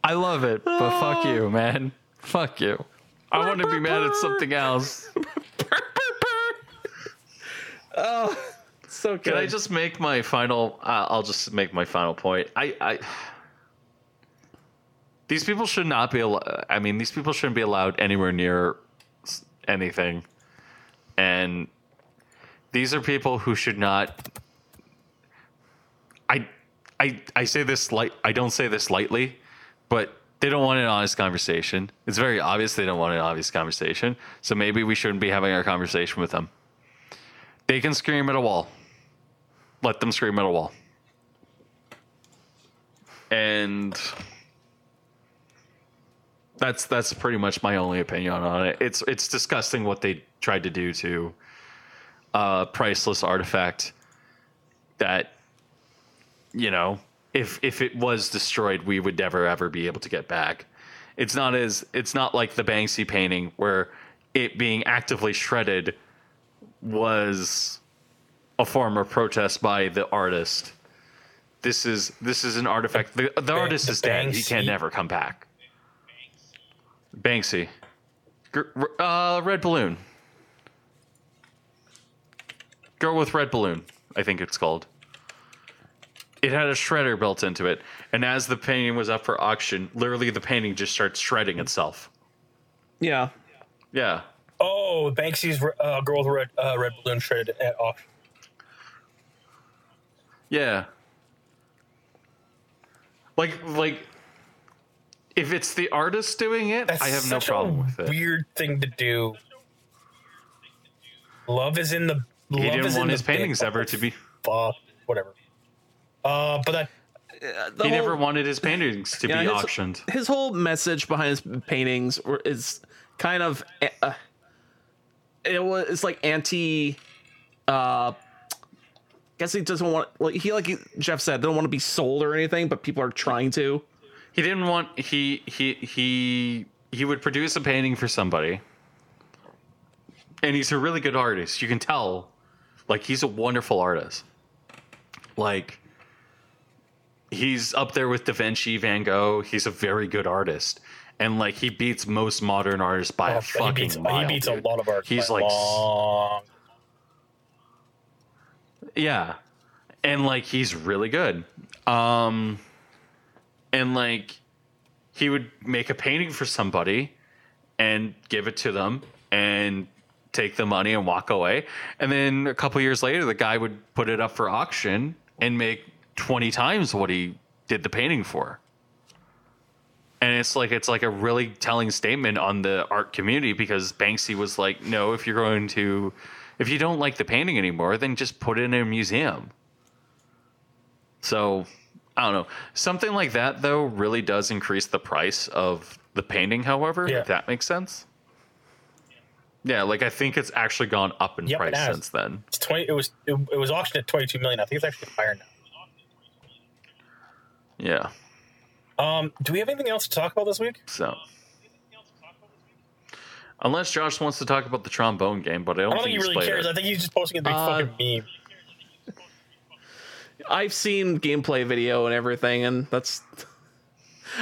I love it, but fuck you, oh. man. Fuck you. I want to be mad at something else. oh, so good. Can I just make my final? Uh, I'll just make my final point. I, I, these people should not be. al- I mean, these people shouldn't be allowed anywhere near anything, and these are people who should not. I, I, I say this light. I don't say this lightly, but they don't want an honest conversation. It's very obvious they don't want an obvious conversation. So maybe we shouldn't be having our conversation with them. They can scream at a wall. Let them scream at a wall. And that's that's pretty much my only opinion on it. It's it's disgusting what they tried to do to a priceless artifact that you know, if if it was destroyed, we would never ever be able to get back. It's not as it's not like the Banksy painting where it being actively shredded was a form of protest by the artist. This is this is an artifact. The, the artist the is dead. He can never come back. Banksy, uh, red balloon. Girl with red balloon. I think it's called. It had a shredder built into it, and as the painting was up for auction, literally the painting just starts shredding itself. yeah. Yeah, Oh, Banksy's uh, girl with red, uh, red balloon shredded at auction. Yeah. Like like if it's the artist doing it, That's I have no problem with it. Weird thing to do. Love is in the. He love didn't is want the his paintings big ever to be fuck, whatever. Uh, but that The he whole- never wanted his paintings to yeah, be his- auctioned. His whole message behind his paintings were- is kind of uh, it was it's like anti. Uh, guess he doesn't want like he like Jeff said don't want to be sold or anything, but people are trying to. He didn't want he he he he would produce a painting for somebody. And he's a really good artist. You can tell like he's a wonderful artist. Like he's up there with Da Vinci, Van Gogh. He's a very good artist. And like he beats most modern artists by oh, a oh, he fucking beats, mile. he beats a lot of artists. He's by like long. Yeah. And like he's really good. Um and like he would make a painting for somebody and give it to them and take the money and walk away. And then a couple years later the guy would put it up for auction and make 20 times what he did the painting for. And it's like it's like a really telling statement on the art community because Banksy was like, "No, if you're going to if you don't like the painting anymore, then just put it in a museum." So, I don't know. Something like that though really does increase the price of the painting, however, Yeah. if that makes sense. Yeah, like I think it's actually gone up in Yep, price since then. It's twenty. It was it, it was auctioned at twenty two million. I think it's actually higher now. Yeah. Um, do we have anything else to talk about this week? So Unless Josh wants to talk about the trombone game, but I don't, I don't think he he's really cares. it. I think he's just posting a big Uh, fucking meme. I've seen gameplay video and everything, and that's.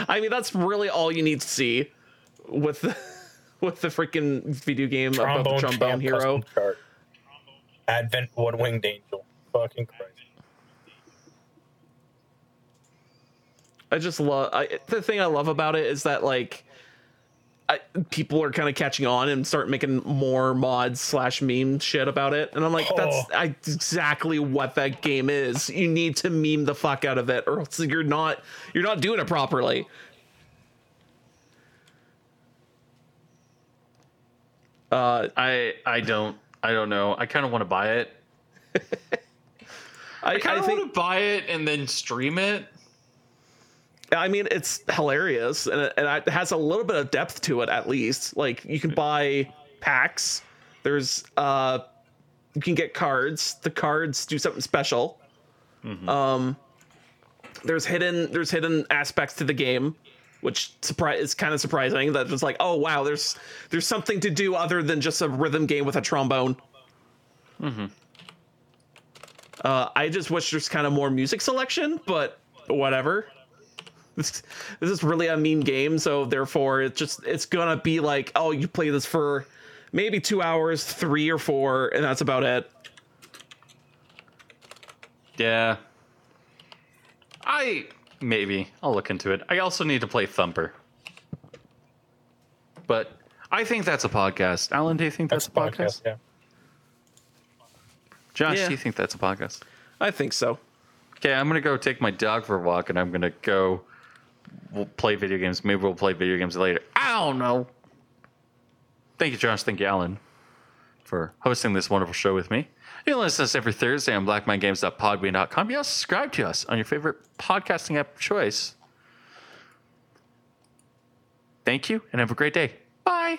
I mean, that's really all you need to see with the with the freaking video game about the trombone hero. chart. Advent one winged angel. Fucking Christ. I just love I, the thing I love about it is that like I, people are kind of catching on and start making more mods slash meme shit about it, and I'm like, that's Oh. I, exactly what that game is. You need to meme the fuck out of it, or else you're not you're not doing it properly. Uh, I I don't I don't know. I kind of want to buy it. I, I kind of want to buy it and then stream it. I mean, it's hilarious and it, and it has a little bit of depth to it, at least. Like, you can buy packs. There's, uh, you can get cards. The cards do something special. Um, there's hidden, there's hidden aspects to the game, which surprise is kind of surprising. That it's like, oh wow, there's there's something to do other than just a rhythm game with a trombone. Mhm. Uh, I just wish there's kind of more music selection, but whatever this, this is really a meme game so therefore it's just it's gonna be like oh you play this for maybe two hours three or four and that's about it Yeah. I maybe I'll look into it. I also need to play Thumper. But I think that's a podcast. Alan, do you think that's, That's a a podcast? podcast. Yeah. Josh, Yeah. do you think that's a podcast? i think so Okay, I'm gonna go take my dog for a walk, and I'm gonna go. We'll play video games. Maybe we'll play video games later. I don't know. Thank you, Josh. Thank you, Alan, for hosting this wonderful show with me. You can listen to us every Thursday on blackmindgames.podbean.com. You also subscribe to us on your favorite podcasting app of choice. Thank you, and have a great day. Bye.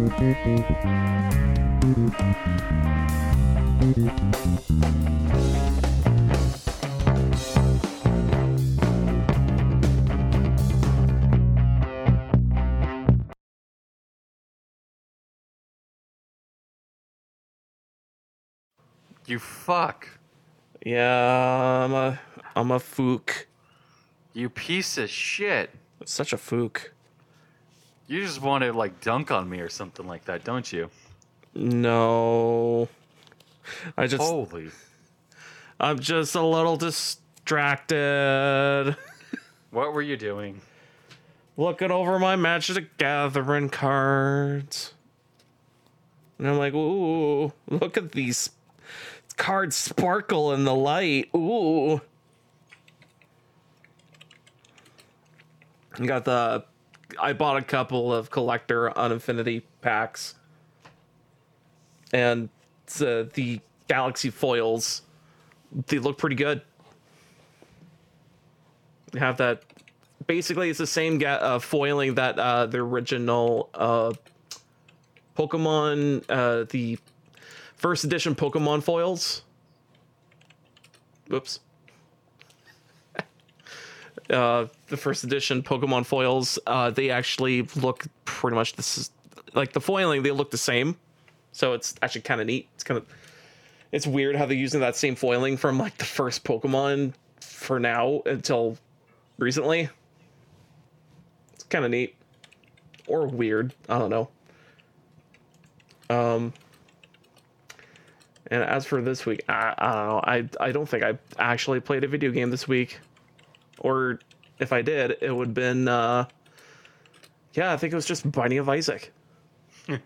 You fuck. Yeah, I'm a I'm a fook. You piece of shit. Such a fook. You just want to like dunk on me or something like that, don't you? No. I just Holy. I'm just a little distracted. What were you doing? Looking over my Magic the Gathering cards. And I'm like, ooh, look at these cards sparkle in the light. Ooh. I got the I bought a couple of collector Unfinity packs. And the Galaxy foils, they look pretty good. Have that. Basically, it's the same ga- uh, foiling that uh, the original uh, Pokemon, uh, the first edition Pokemon foils. Whoops. Uh, the first edition Pokemon foils, uh, they actually look pretty much this is like the foiling. They look the same, so it's actually kind of neat. It's kind of it's weird how they're using that same foiling from like the first Pokemon for now until recently. It's kind of neat or weird. I don't know. Um. And as for this week, I, I don't know. I I don't think I actually played a video game this week, or if I did, it would have been. Uh, yeah, I think it was just Binding of Isaac.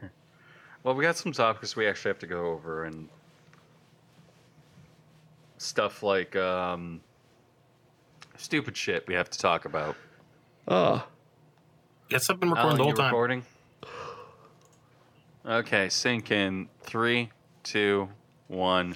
Well, we got some topics we actually have to go over and stuff like um, stupid shit we have to talk about. Oh, Yes, I've been Alan, recording the whole time. recording? Okay, sync in three, two, one.